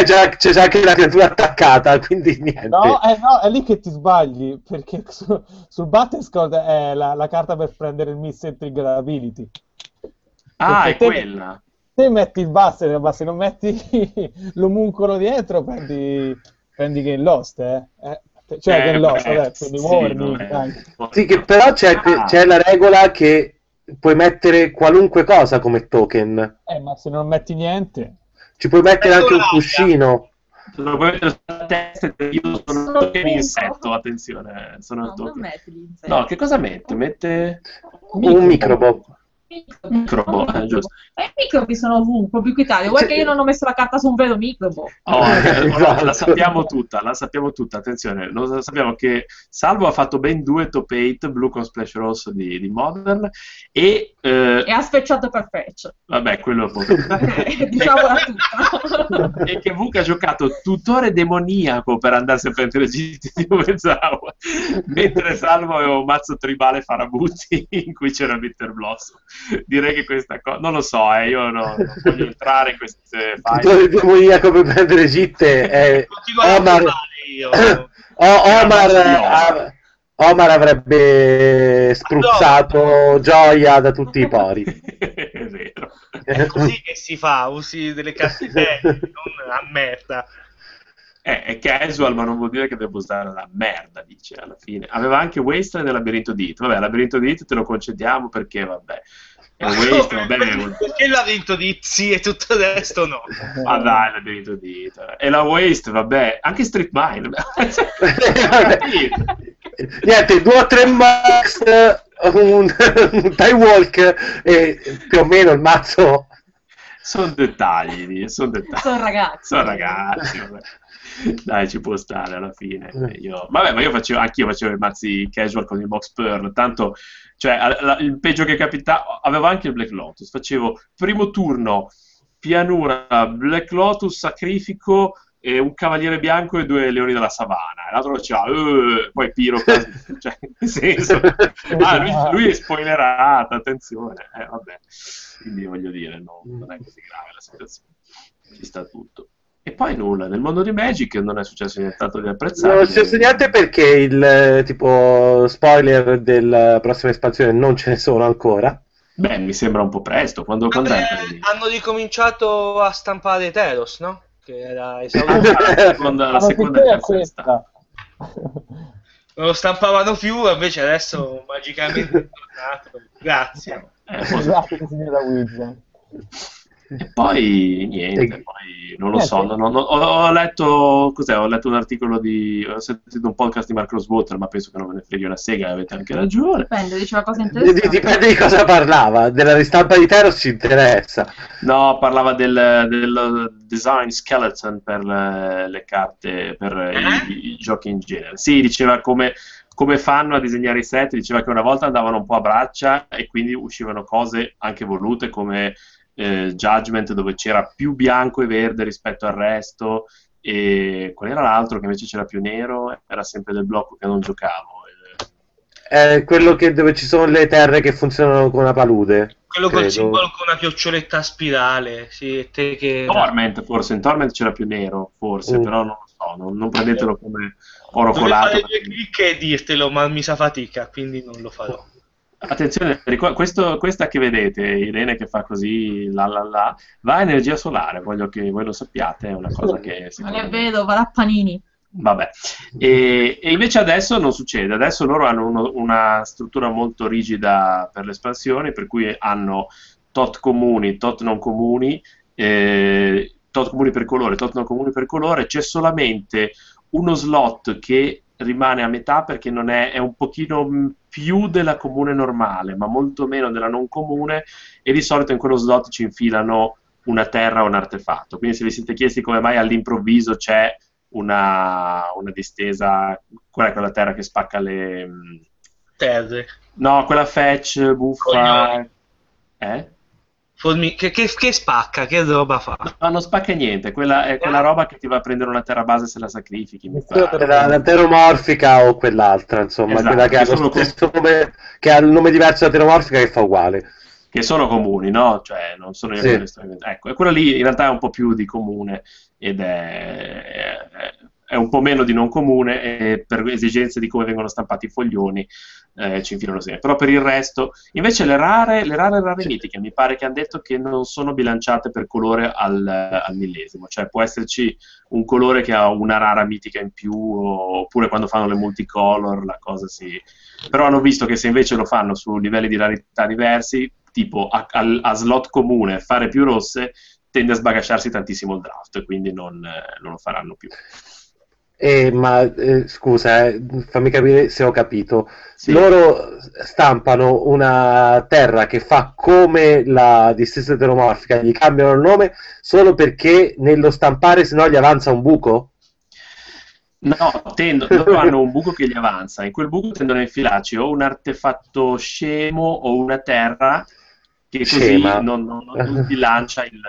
eh, già- c'è già anche la creatura attaccata quindi niente No, eh, no, è lì che ti sbagli, perché su- sul Battlescode è la, la carta per prendere il Missile Trigger Ability. Ah, è perché te- quella. Se metti il Buster, ma se non metti l'omuncolo dietro, prendi, prendi Game Lost, eh. Eh, Cioè, Eh, Game Lost, beh, vabbè, quindi sì, warning anche. sì che però c'è, Ah. c'è la regola che puoi mettere qualunque cosa come token Eh, ma se non metti niente... ci puoi mettere anche un cuscino Lo puoi mettere sulla testa e io sono un insetto, attenzione. Sono No, il non metti l'insetto. No, che cosa mette? Mette un microbo Microbo, eh, giusto. Ma i microbi sono ovunque, ubiquitari. Vuoi che io non ho messo la carta su un vero microbo? Oh, eh, Esatto. La sappiamo tutta, la sappiamo tutta, attenzione, lo sappiamo che Salvo ha fatto ben due top 8 blu con splash rosso di, di Modern e, eh, E ha specciato per fetch. vabbè, quello è poco. Diciamola tutta. e che Vuk ha giocato tutore demoniaco per andarsi a prendere GT di Umezawa mentre Salvo aveva un mazzo tribale Farabutti in cui c'era Bitter Blossom direi che questa cosa non lo so eh, io no- non voglio entrare in queste tutto file il demoniaco per prendere gitte a Omar, Omar, ah, Omar avrebbe spruzzato gioia da tutti i pori è vero È così che si fa, usi delle serie, non a merda. Eh, è casual, ma non vuol dire che devo usare la merda, dice alla fine. Aveva anche Wasteland e Labirinto di Hit. Vabbè, Labirinto di Hit te lo concediamo perché, vabbè. È Ma come- vabbè. Perché l'ha vinto di sì e tutto il resto no? Ma dai, Labirinto di Hit. E la Waste, vabbè. Anche Street Mine. niente due o tre max un, un tie walk e più o meno il mazzo sono dettagli, sono dettagli. Sono ragazzi. Sono ragazzi, vabbè. Dai, ci può stare alla fine. Io- vabbè, ma io facevo, anch'io facevo i mazzi casual con il box pearl, tanto, cioè, a- la- il peggio che capitava, avevo anche il Black Lotus, facevo primo turno, pianura, Black Lotus, sacrifico, e un cavaliere bianco e due leoni della savana. E l'altro faceva, "Eh", poi Piro, cioè, nel senso, ah, lui, lui è spoilerato, attenzione, eh, vabbè. Quindi voglio dire, no, non è così grave la situazione, ci sta tutto. E poi nulla, nel mondo di Magic non è successo nient'altro di apprezzabile. non c'è successo niente perché il tipo spoiler della prossima espansione non ce ne sono ancora Beh, mi sembra un po' presto, quando, quando è? Hanno ricominciato a stampare Teros, no? Che era esaurito. La seconda, la La seconda e è estate. questa. non lo stampavano più, invece adesso magicamente è tornato. Grazie. Eh, Scusate, signora Wilson. E poi niente, E- poi non lo so, non- non- ho, ho letto, cos'è, ho letto un articolo di, ho sentito un podcast di Mark Rosewater, ma penso che non me ne freghi una sega, avete anche ragione. Dipende, diceva cose Di- di- interessanti. Dipende di cosa parlava. Della ristampa di Teros ci interessa. No, parlava del, del design skeleton per le, le carte, per i, i giochi in genere. Sì, diceva come, come fanno a disegnare i set, diceva che una volta andavano un po' a braccia e quindi uscivano cose anche volute come eh, Judgment dove c'era più bianco e verde rispetto al resto e qual era l'altro che invece c'era più nero? Era sempre del blocco che non giocavo. È quello che, dove ci sono le terre che funzionano con una palude. Quello col credo. simbolo con una pioccioletta a spirale. Sì, te che... Torment forse, in Torment c'era più nero forse, Mm. però non lo so, non, non prendetelo come oro Dovrei colato. fare due perché- clic e dirtelo, ma mi sa fatica, quindi non lo farò. Attenzione, questo- questa che vedete, Irene che fa così, la la la, va a energia solare, voglio che voi lo sappiate, è una cosa che... Non è vero, va da panini. Vabbè, e, e invece adesso non succede, adesso loro hanno uno- una struttura molto rigida per le espansioni, per cui hanno tot comuni, tot non comuni, eh, tot comuni per colore, tot non comuni per colore, c'è solamente uno slot che rimane a metà perché non è, è un pochino mh, più della comune normale, ma molto meno della non comune e di solito in quello slot ci infilano una terra o un artefatto. Quindi se vi siete chiesti come mai all'improvviso c'è una, una distesa, quella è quella terra che spacca le... mh, Terre. No, quella fetch, buffa... Coglioni. Eh? Formi- che, che- che spacca, che roba fa? No, non spacca niente, quella è quella roba che ti va a prendere una terra base se la sacrifichi. La, la teromorfica o quell'altra, insomma, Esatto, quella che ha, che co- stesso nome, che ha il nome diverso da teromorfica che fa uguale. che sono comuni, no? Cioè, non sono io Sì. che le sto inventando. Ecco, e quella lì in realtà è un po' più di comune ed è, è- è un po' meno di non comune e per esigenze di come vengono stampati i foglioni eh, ci infilano sempre. Però per il resto, invece le rare, le rare rare mitiche mi pare che hanno detto che non sono bilanciate per colore al, al millesimo, cioè può esserci un colore che ha una rara mitica in più oppure quando fanno le multicolor la cosa si... Però hanno visto che se invece lo fanno su livelli di rarità diversi, tipo a, al- a slot comune fare più rosse, tende a sbagasciarsi tantissimo il draft, e quindi non, non lo faranno più. Eh, ma eh, scusa, eh, fammi capire se ho capito. Sì. Loro stampano una terra che fa come la distesa eteromorfica, gli cambiano il nome solo perché nello stampare se no gli avanza un buco? No, tendo- loro hanno un buco che gli avanza, in quel buco tendono a infilarci o un artefatto scemo o una terra che così Scema. non, non, non bilancia il-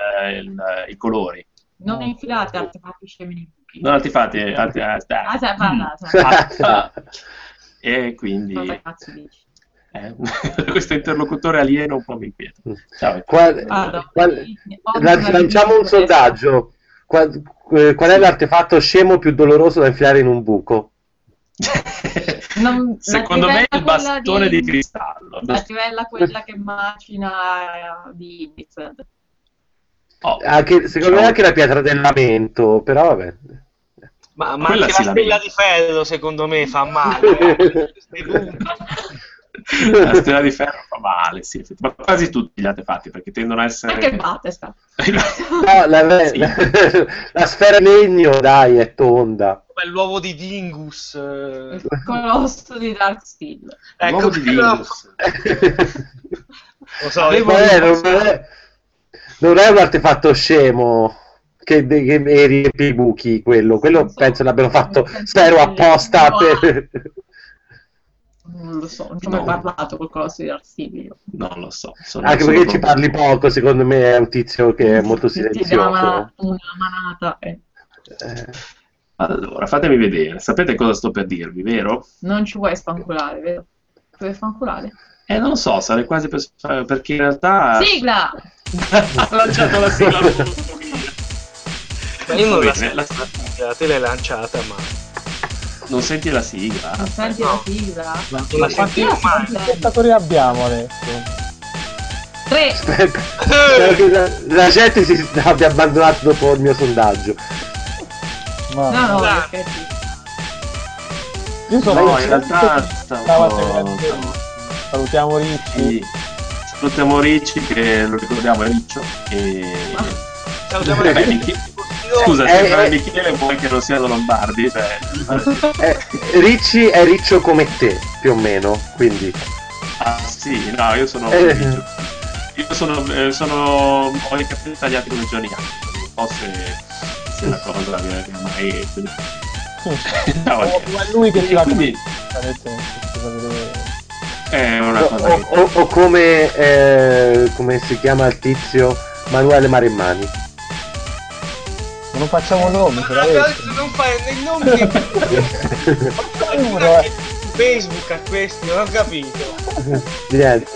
il- i colori. Non infilate artefatti scemi. Non artefatti, arte- arte- Ah, sai, parla, Mm. sai. Ah, e quindi Cosa cazzo dici? eh, questo interlocutore alieno un po' mi inquieta. Ciao. Qual- lanciamo un sondaggio. Qual, eh, qual è l'artefatto scemo più doloroso da infilare in un buco? Non- Secondo me il bastone quella di, cristallo. La trivella quella che macina di Indiz. Oh, Anche- secondo me ciao. anche la pietra del lamento, però vabbè. Ma, ma anche la lamenta. stella di ferro, secondo me, fa male. eh. La stella di ferro fa male, sì, ma quasi tutti gli artefatti perché tendono a essere. Anche Battesta. No, la, Sì. la- la sfera legno, dai, è tonda. Come l'uovo di Dingus. eh. Il colosso di Dark Steel. Ecco, L'uovo di Dingus. Lo so, Avevo- non è- non è un artefatto scemo che, che riempie i buchi, quello. Quello Non so. penso l'abbiano fatto spero che- apposta No. per... Non lo so, non ci ho mai No. parlato colosso di io. Non lo so. sono- Anche perché ci parli poco, secondo me è un tizio che è molto Ti dà silenzioso. Una, una manata. eh. Eh, Allora, fatemi vedere. Sapete cosa sto per dirvi, vero? Non ci vuoi sfanculare, vero? Ci vuoi sfanculare? Eh, non lo so, sarei quasi per perché in realtà. Sigla! Ha lanciato la sigla. Ma io non la sento, la- la- te l'hai lanciata, ma Non senti la sigla? Non senti no. la sigla? non la Chi sentivo la sente? spettatori abbiamo adesso? Tre! aspetta, la, la gente si abbia abbandonato dopo il mio sondaggio. Ma No, no, effetti. io sono No, in realtà stavo- Salutiamo Ricci. Sì. Salutiamo Ricci che lo ricordiamo è Riccio e Salutiamo Michi- scusa Eh, sembra eh. Michele vuoi che non siano lombardi cioè, Eh, Ricci è riccio come te, più o meno, quindi... ah sì no io sono Eh. Riccio. io sono, eh, sono ho i capelli tagliati come Johnny non so se sia una cosa che mai No, O, o è lui che ci va quindi nel senso, è una O, cosa o- che o- o come, eh, come si chiama il tizio Manuele Marimmani. Non facciamo nomi, l'ho adesso non fare nei nomi che. Facebook a questi, non ho capito. Niente,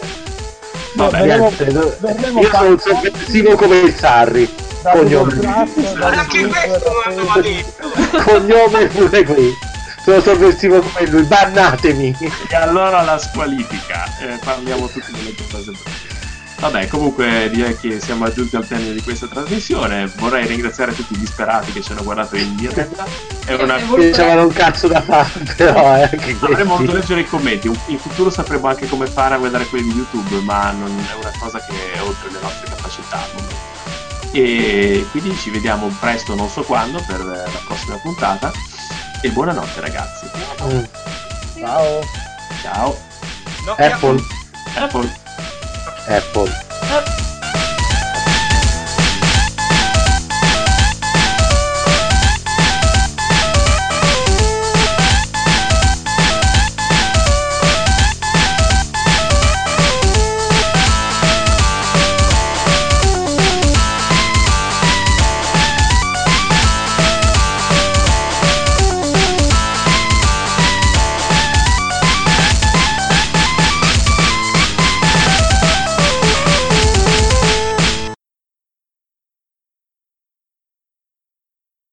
Vabbè, Verremo- niente. verremo Io sono un come il Sarri. Cognome. Anche questo non l'aveva detto. Cognome pure qui. Sono sovversivo come lui, bannatemi. E allora la squalifica, eh, parliamo tutti delle cose brutte. Vabbè, comunque direi che siamo giunti al termine di questa trasmissione. Vorrei ringraziare tutti i disperati che ci hanno guardato in diretta. È una... Eh, C'avevano un cazzo da fare, però eh, anche Avremmo voluto questi. leggere i commenti. In futuro sapremo anche come fare a guardare quelli di YouTube, ma non è una cosa che è oltre le nostre capacità. E quindi ci vediamo presto, non so quando, per la prossima puntata. E buonanotte ragazzi. Mm. Ciao. Ciao. No, Apple, Apple. Apple. Eh,